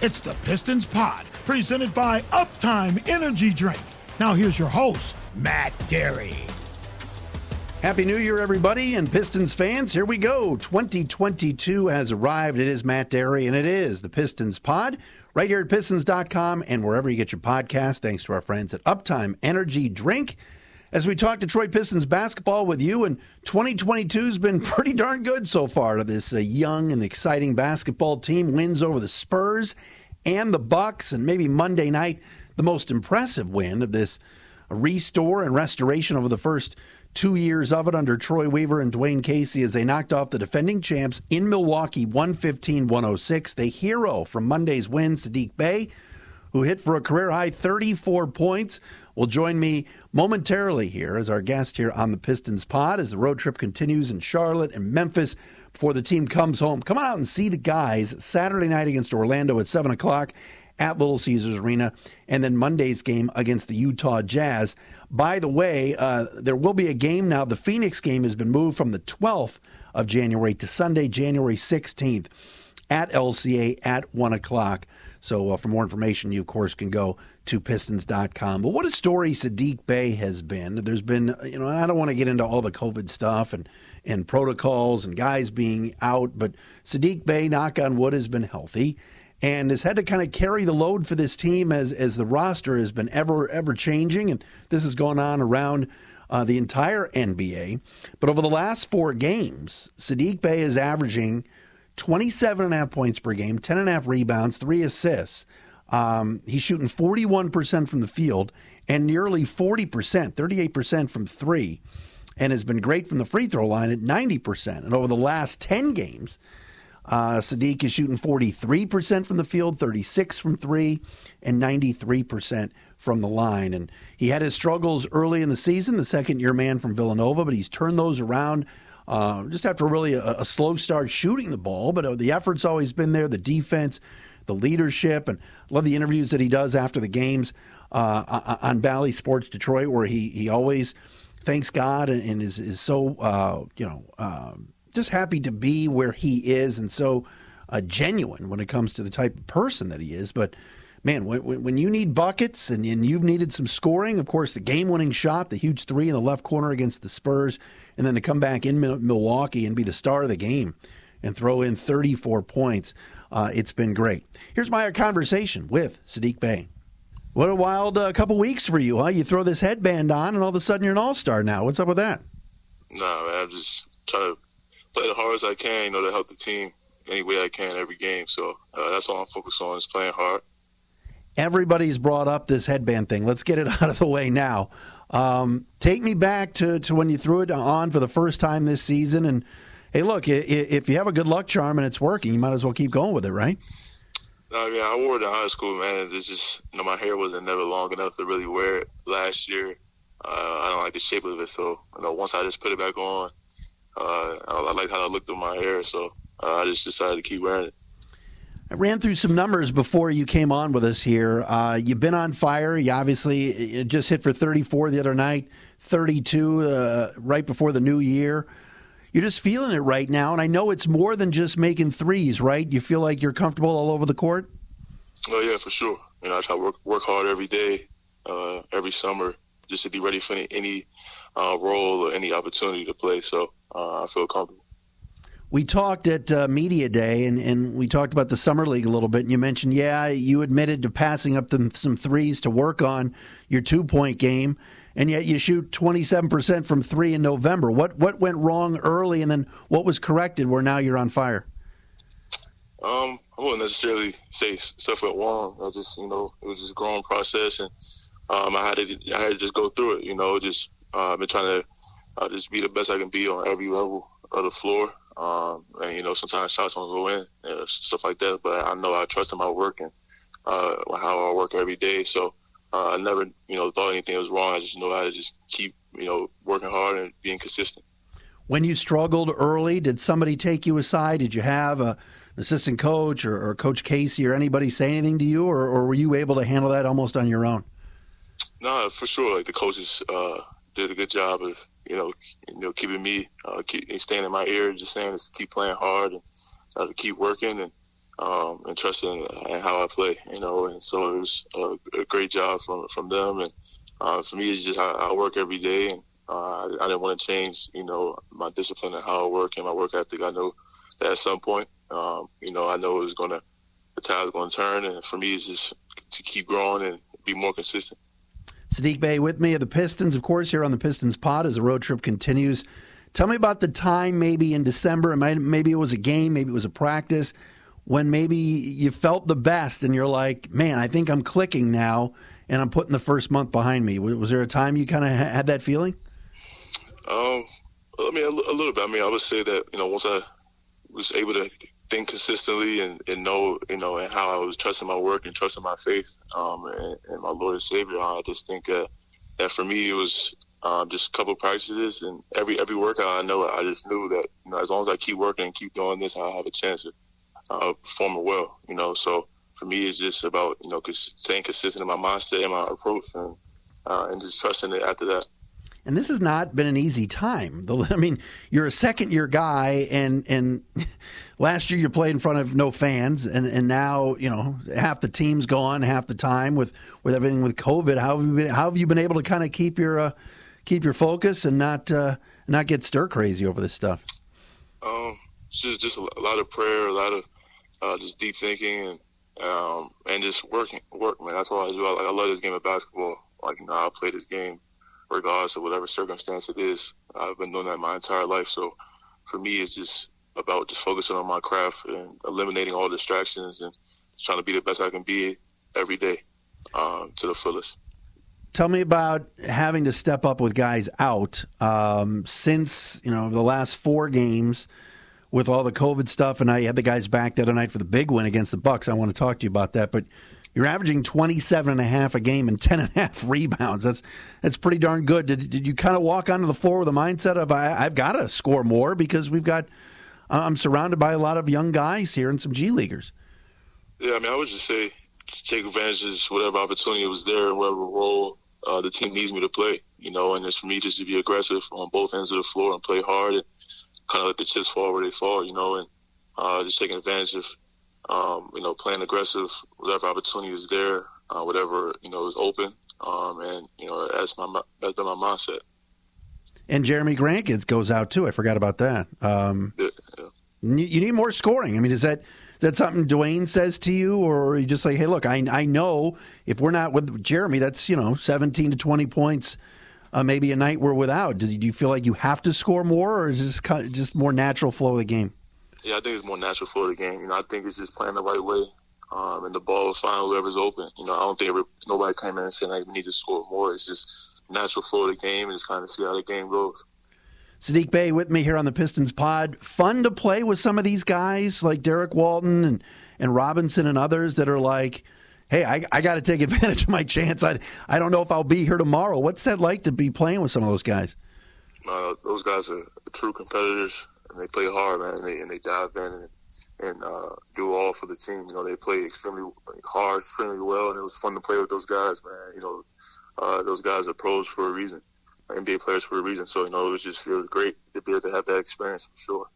It's the Pistons Pod, presented by Uptime Energy Drink. Now here's your host, Matt Dery. Happy New Year, everybody, and Pistons fans. Here we go. 2022 has arrived. It is Matt Dery, and it is the Pistons Pod right here at Pistons.com and wherever you get your podcast. Thanks to our friends at Uptime Energy Drink. As we talk Detroit Pistons basketball with you, and 2022 has been pretty darn good so far to this uh, young and exciting basketball team. Wins over the Spurs and the Bucks, and maybe Monday night, the most impressive win of this restore and restoration over the first two years of it under Troy Weaver and Dwayne Casey as they knocked off the defending champs in Milwaukee 115 106. The hero from Monday's win, Saddiq Bey, who hit for a career high 34 points, will join me momentarily here as our guest here on the Pistons pod as the road trip continues in Charlotte and Memphis before the team comes home. Come on out and see the guys Saturday night against Orlando at 7 o'clock at Little Caesars Arena, and then Monday's game against the Utah Jazz. By the way, uh, there will be a game now. The Phoenix game has been moved from the 12th of January to Sunday, January 16th at LCA at 1 o'clock. So uh, for more information, you, of course, can go to pistons.com. But what a story Saddiq Bey has been. There's been, you know, I don't want to get into all the COVID stuff and, and protocols and guys being out, but Saddiq Bey, knock on wood, has been healthy and has had to kind of carry the load for this team as as the roster has been ever ever changing, and this has gone on around uh, the entire NBA. But over the last four games, Saddiq Bey is averaging 27 and a half points per game, 10 and a half rebounds, three assists. Um, he's shooting 41% from the field and nearly 40%, 38% from three, and has been great from the free throw line at 90%. And over the last 10 games, uh, Saddiq is shooting 43% from the field, 36 from three, and 93% from the line. And he had his struggles early in the season, the second year man from Villanova, but he's turned those around uh, just after really a, a, slow start shooting the ball. But uh, the effort's always been there, the defense, the leadership, and love the interviews that he does after the games uh, on Bally Sports Detroit, where he, he always thanks God and, and is, is so, uh, you know, um, just happy to be where he is and so uh, genuine when it comes to the type of person that he is. But man, when, when you need buckets and, and, you've needed some scoring, of course, the game winning shot, the huge three in the left corner against the Spurs, and then to come back in Milwaukee and be the star of the game and throw in 34 points, uh, it's been great. Here's my conversation with Saddiq Bey. What a wild uh, couple weeks for you, huh? You throw this headband on, and all of a sudden you're an all star now. What's up with that? No, man, I'm just trying to play the hard as I can, you know, to help the team any way I can every game. So uh, that's all I'm focused on is playing hard. Everybody's brought up this headband thing. Let's get it out of the way now. Um, take me back to, to when you threw it on for the first time this season. And hey, look, if you have a good luck charm and it's working, you might as well keep going with it, right? No, I mean, I wore it in high school, man. This is, you know, my hair wasn't never long enough to really wear it last year. Uh, I don't like the shape of it, so you know, once I just put it back on, uh, I, like how I looked through my hair, so uh, I just decided to keep wearing it. I ran through some numbers before you came on with us here. Uh, you've been on fire. You obviously just hit for 34 the other night, 32 uh, right before the new year. You're just feeling it right now, and I know it's more than just making threes, right? You feel like you're comfortable all over the court. Oh yeah, for sure. You know, I try to work work hard every day, uh, every summer, just to be ready for any, any uh, role or any opportunity to play. So uh, I feel comfortable. We talked at uh, Media Day and, and we talked about the Summer League a little bit. And you mentioned, yeah, you admitted to passing up the, some threes to work on your two point game. And yet you shoot 27% from three in November. What, what went wrong early and then what was corrected where now you're on fire? Um, I wouldn't necessarily say stuff went wrong. I just, you know, it was just a growing process and um, I had to, I had to just go through it, you know, just uh, I've been trying to uh, just be the best I can be on every level of the floor. Um, and you know, sometimes shots don't go in, and stuff like that. But I know I trust in my work and uh, how I work every day. So uh, I never, you know, thought anything was wrong. I just know how to just keep, you know, working hard and being consistent. When you struggled early, did somebody take you aside? Did you have a, an assistant coach or, or Coach Casey or anybody say anything to you, or, or, were you able to handle that almost on your own? No, for sure. Like the coaches uh, did a good job of you know, you know, keeping me, uh, keep staying in my ear, just saying to keep playing hard and uh, to keep working and um, and trusting in how I play. You know, and so it was a, a great job from from them. And uh, for me, it's just how I work every day, and uh, I, I didn't want to change. You know, my discipline and how I work and my work ethic. I know that at some point, um, you know, I know it was gonna the tide was going to turn, and for me, it's just to keep growing and be more consistent. Saddiq Bey with me of the Pistons, of course, here on the Pistons pod as the road trip continues. Tell me about the time, maybe in December, maybe it was a game, maybe it was a practice, when maybe you felt the best and you're like, man, I think I'm clicking now and I'm putting the first month behind me. Was there a time you kind of had that feeling? Um, I mean, a, a little bit. I mean, I would say that, you know, once I was able to think consistently and, and know, you know, and how I was trusting my work and trusting my faith um, and, and my Lord and Savior. I just think that, that for me, it was um, just a couple practices and every every workout I know, I just knew that, you know, as long as I keep working and keep doing this, I'll have a chance of uh, performing well, you know. So for me, it's just about, you know, staying consistent in my mindset and my approach and, uh, and just trusting it after that and this has not been an easy time. I mean, you're a second year guy, and and last year you played in front of no fans, and, and now you know half the team's gone, half the time with, with everything with COVID. How have you been? How have you been able to kind of keep your uh, keep your focus and not uh, not get stir crazy over this stuff? Um, just just a lot of prayer, a lot of uh, just deep thinking, and um, and just working, work, man. That's all I do. I, I love this game of basketball. Like you know, I play this game regardless of whatever circumstance it is. I've been doing that my entire life. So for me, it's just about just focusing on my craft and eliminating all distractions and trying to be the best I can be every day um, to the fullest. Tell me about having to step up with guys out um, since you know the last four games with all the COVID stuff, and I had the guys back the other night for the big win against the Bucks. I want to talk to you about that, but you're averaging 27 and a half a game and 10 and a half rebounds. That's that's pretty darn good. Did, did you kind of walk onto the floor with a mindset of I, have got to score more because we've got I'm surrounded by a lot of young guys here and some G leaguers. Yeah, I mean, I would just say take advantage of whatever opportunity was there whatever role uh, the team needs me to play. You know, and it's for me just to be aggressive on both ends of the floor and play hard and kind of let the chips fall where they fall. You know, and uh, just taking advantage of um, you know, playing aggressive, whatever opportunity is there, uh, whatever, you know, is open. Um, and, you know, that's my, that's been my mindset. And Jerami Grant gets, goes out too. I forgot about that. Um, yeah, yeah. You need more scoring. I mean, is that, is that something Dwayne says to you, or you just like, hey, look, I, I know if we're not with Jerami, that's, you know, 17 to 20 points, uh, maybe a night we're without. Do you feel like you have to score more, or is this just more natural flow of the game? yeah, I think it's more natural flow of the game. You know, I think it's just playing the right way, um, and the ball will find whoever's open. You know, I don't think nobody came in and said like we need to score more. It's just natural flow of the game, and just kind of see how the game goes. Saddiq Bey with me here on the Pistons pod. Fun to play with some of these guys like Derrick Walton and, and Robinson and others that are like, hey, I, I got to take advantage of my chance. I, I don't know if I'll be here tomorrow. What's that like to be playing with some of those guys? Uh, those guys are true competitors and they play hard, man. And they and they dive in and and uh, do all for the team. You know, they play extremely hard, extremely well, and it was fun to play with those guys, man. You know, uh, those guys are pros for a reason, NBA players for a reason. So you know, it was just it was great to be able to have that experience for sure.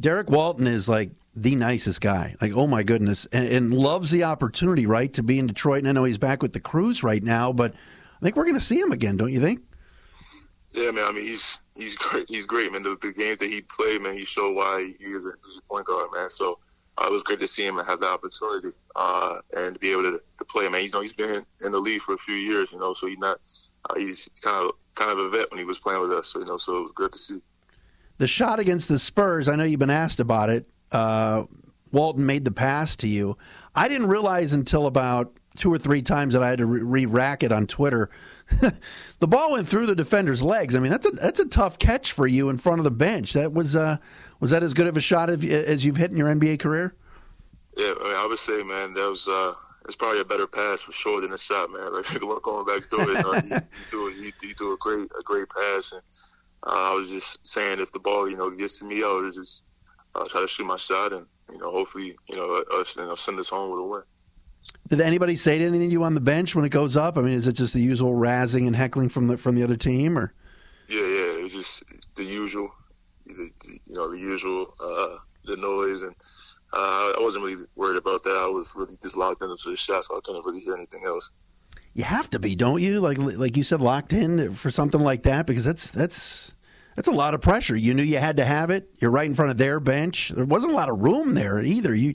Derrick Walton is like the nicest guy. Like, oh my goodness, and, and, loves the opportunity, right, to be in Detroit. And I know he's back with the Cruise right now, but I think we're going to see him again, don't you think? Yeah, man. I mean, he's he's great. He's great, man. The, the games that he played, man, he showed why he is a, point guard, man. So uh, it was great to see him and have the opportunity uh, and to be able to, to play, man. He's you know he's been in the league for a few years, you know, so he's not uh, he's kind of kind of a vet when he was playing with us, so you know, so it was good to see. The shot against the Spurs, I know you've been asked about it. Uh, Walton made the pass to you. I didn't realize until about two or three times that I had to re rack it on Twitter. the ball went through the defender's legs. I mean, that's a that's a tough catch for you in front of the bench. That was uh, was that as good of a shot as you've hit in your NBA career? Yeah, I, mean, I would say, man, that was uh, it's probably a better pass for sure than a shot, man. Like look going back through it, he, threw a great a great pass, and uh, I was just saying if the ball you know gets to me, I would just uh, try to shoot my shot, and you know hopefully you know us you know, send us home with a win. Did anybody say anything to you on the bench when it goes up? I mean, is it just the usual razzing and heckling from the from the other team, or? Yeah, yeah, it was just the usual, the, you know, the usual, uh, the noise and uh, I wasn't really worried about that. I was really just locked into the shot, so I couldn't really hear anything else. You have to be, don't you? Like like you said, locked in for something like that because that's that's that's a lot of pressure. You knew you had to have it. You're right in front of their bench. There wasn't a lot of room there either. You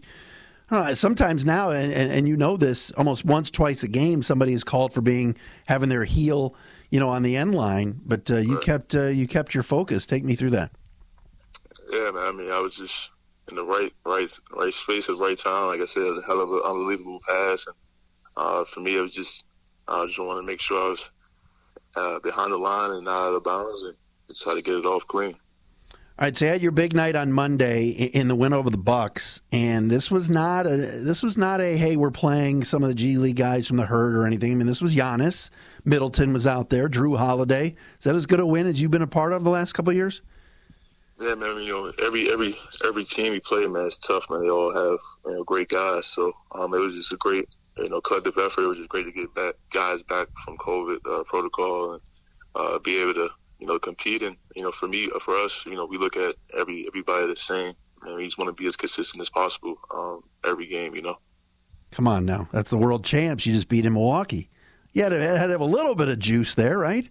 know, sometimes now, and, and, and, you know this, almost once, twice a game, somebody is called for being having their heel, you know, on the end line. But uh, you right. kept uh, you kept your focus. Take me through that. Yeah, man. I mean, I was just in the right right right space at the right time. Like I said, it was a hell of an unbelievable pass, and uh, for me, it was just I just wanted to make sure I was uh, behind the line and not out of bounds, and try to get it off clean. All right, so you had your big night on Monday in the win over the Bucks, and this was not a this was not a hey we're playing some of the G League guys from the herd or anything. I mean this was Giannis, Middleton was out there, Jrue Holiday. Is that as good a win as you've been a part of the last couple of years? Yeah, man. You know every every every team we play, man, it's tough, man. They all have you know, great guys, so um, it was just a great you know collective effort. It was just great to get back guys back from COVID uh, protocol and uh, be able to you know, compete. And, you know, for me, for us, you know, we look at every everybody the same. And we just want to be as consistent as possible um, every game, you know. Come on now. That's the world champs. You just beat in Milwaukee. You had to, had to have a little bit of juice there, right?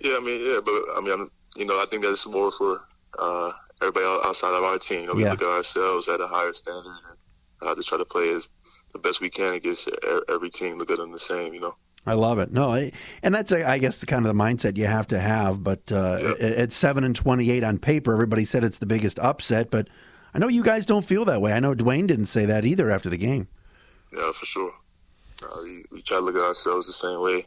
Yeah, I mean, yeah, but I mean, I'm, you know, I think that's more for uh, everybody outside of our team. You know, we yeah. look at ourselves at a higher standard and uh, just try to play as the best we can against every team, look at them the same, you know. I love it. No, and that's I guess the kind of the mindset you have to have. But uh, yep. at seven and twenty-eight on paper, everybody said it's the biggest upset. But I know you guys don't feel that way. I know Dwayne didn't say that either after the game. Yeah, for sure. Uh, we, we, try to look at ourselves the same way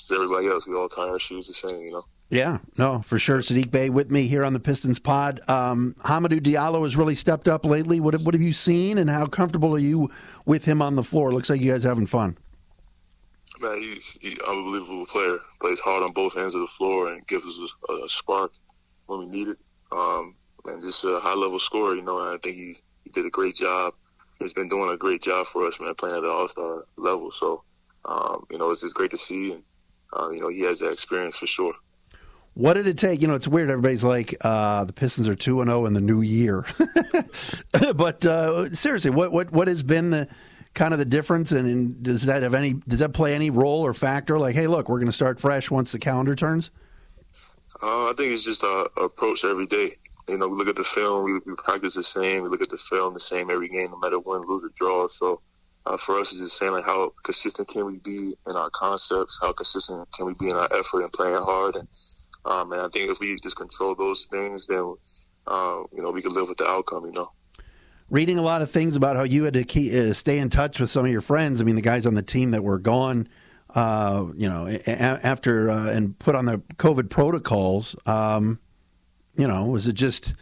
as everybody else. We all tie our shoes the same, you know. Yeah, no, for sure. Saddiq Bey with me here on the Pistons pod. Um, Hamidou Diallo has really stepped up lately. What, what have you seen, and how comfortable are you with him on the floor? Looks like you guys having fun man, he's an unbelievable player. Plays hard on both ends of the floor and gives us a, a spark when we need it. Um, and just a high level scorer, you know. And I think he he did a great job. He's been doing a great job for us, man, playing at the All Star level. So, um, you know, it's just great to see, and uh, you know, he has that experience for sure. What did it take? You know, it's weird. Everybody's like, uh, the Pistons are two and zero oh in the new year, but uh, seriously, what what what has been the kind of the difference? And, and, does that have any? Does that play any role or factor? Like, hey, look, we're going to start fresh once the calendar turns. Uh, I think it's just our approach every day. You know, we look at the film, we, we, practice the same, we look at the film the same every game, no matter win, lose, or draw. So uh, for us, it's just saying like how consistent can we be in our concepts, how consistent can we be in our effort and playing hard. And um, and I think if we just control those things, then uh, you know we can live with the outcome. You know reading a lot of things about how you had to keep, uh, stay in touch with some of your friends. I mean, the guys on the team that were gone, uh, you know, a- after uh, and put on the COVID protocols. Um, you know, was it just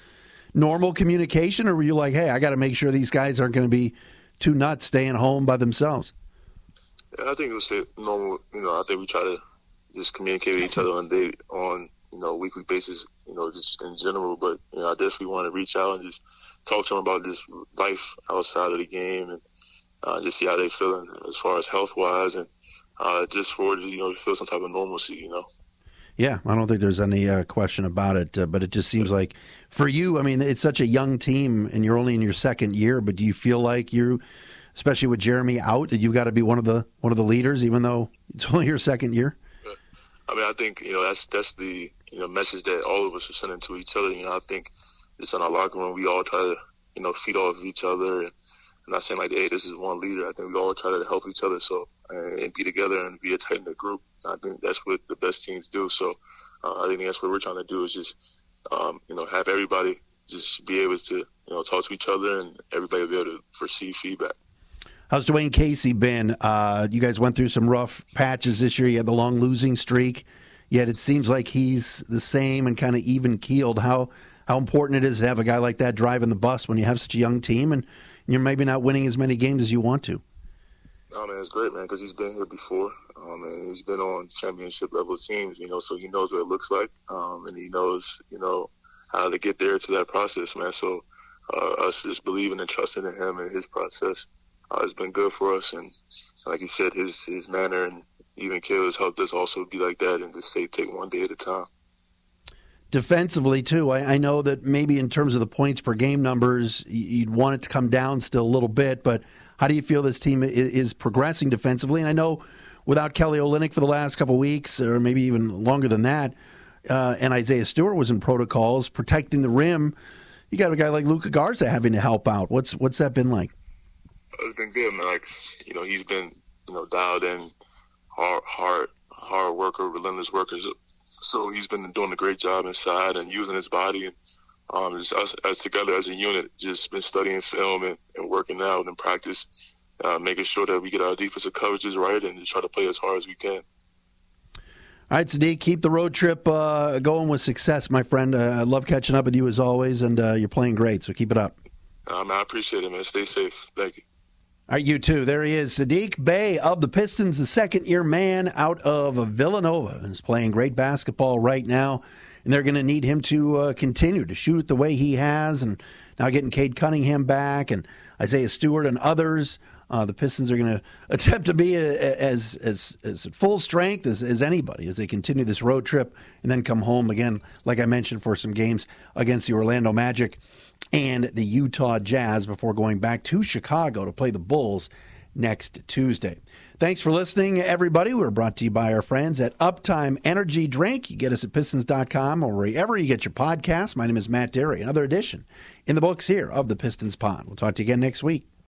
normal communication, or were you like, hey, I got to make sure these guys aren't going to be too nuts staying home by themselves? I think it was normal. You know, I think we try to just communicate with each other on day on you know weekly basis. You know, just in general. But you know, I definitely want to reach out and just talk to them about just life outside of the game and uh, just see how they feeling as far as health wise and uh, just for you know to feel some type of normalcy, you know. Yeah, I don't think there's any uh, question about it. Uh, but it just seems like for you, I mean, it's such a young team, and you're only in your second year. But do you feel like you, especially with Jerami out, that you've got to be one of the one of the leaders, even though it's only your second year? I mean, I think you know that's that's the you know message that all of us are sending to each other. You know, I think just in our locker room, we all try to, you know, feed off of each other. And I'm not saying like, hey, this is one leader. I think we all try to help each other so and be together and be a tight knit group. I think that's what the best teams do. So uh, I think that's what we're trying to do is just, um, you know, have everybody just be able to, you know, talk to each other and everybody be able to receive feedback. How's Dwayne Casey been? Uh, you guys went through some rough patches this year. You had the long losing streak, yet it seems like he's the same and kind of even keeled. How how important it is to have a guy like that driving the bus when you have such a young team and you're maybe not winning as many games as you want to. Oh man, it's great, man, because he's been here before, um, and he's been on championship level teams, you know, so he knows what it looks like, um, and he knows, you know, how to get there to that process, man. So uh, us just believing and trusting in him and his process uh, has been good for us, and like you said, his his manner and even kill has helped us also be like that and just say take one day at a time. defensively too. I, I, know that maybe in terms of the points per game numbers, you'd want it to come down still a little bit. But how do you feel this team is, is progressing defensively? And I know without Kelly Olynyk for the last couple of weeks, or maybe even longer than that, uh, and Isaiah Stewart was in protocols protecting the rim. You got a guy like Luka Garza having to help out. What's what's that been like? It's been good, man. Like you know, he's been you know dialed in, hard, hard, hard worker, relentless worker. So he's been doing a great job inside and using his body and um, just us as together as a unit, just been studying film and, and working out and practice, uh, making sure that we get our defensive coverages right and just try to play as hard as we can. All right, Saddiq, keep the road trip uh, going with success, my friend. Uh, I love catching up with you as always, and uh, you're playing great, so keep it up. Um, I appreciate it, man. Stay safe. Thank you. All right, you too. There he is, Saddiq Bey of the Pistons, the second year man out of Villanova, is playing great basketball right now. And they're going to need him to uh, continue to shoot the way he has, and now getting Cade Cunningham back and Isaiah Stewart and others. Uh, the Pistons are going to attempt to be a, a, as as as full strength as, as anybody as they continue this road trip and then come home again, like I mentioned, for some games against the Orlando Magic and the Utah Jazz before going back to Chicago to play the Bulls next Tuesday. Thanks for listening, everybody. We're brought to you by our friends at Uptime Energy Drink. You get us at pistons.com or wherever you get your podcasts. My name is Matt Dery. Another edition in the books here of the Pistons Pod. We'll talk to you again next week.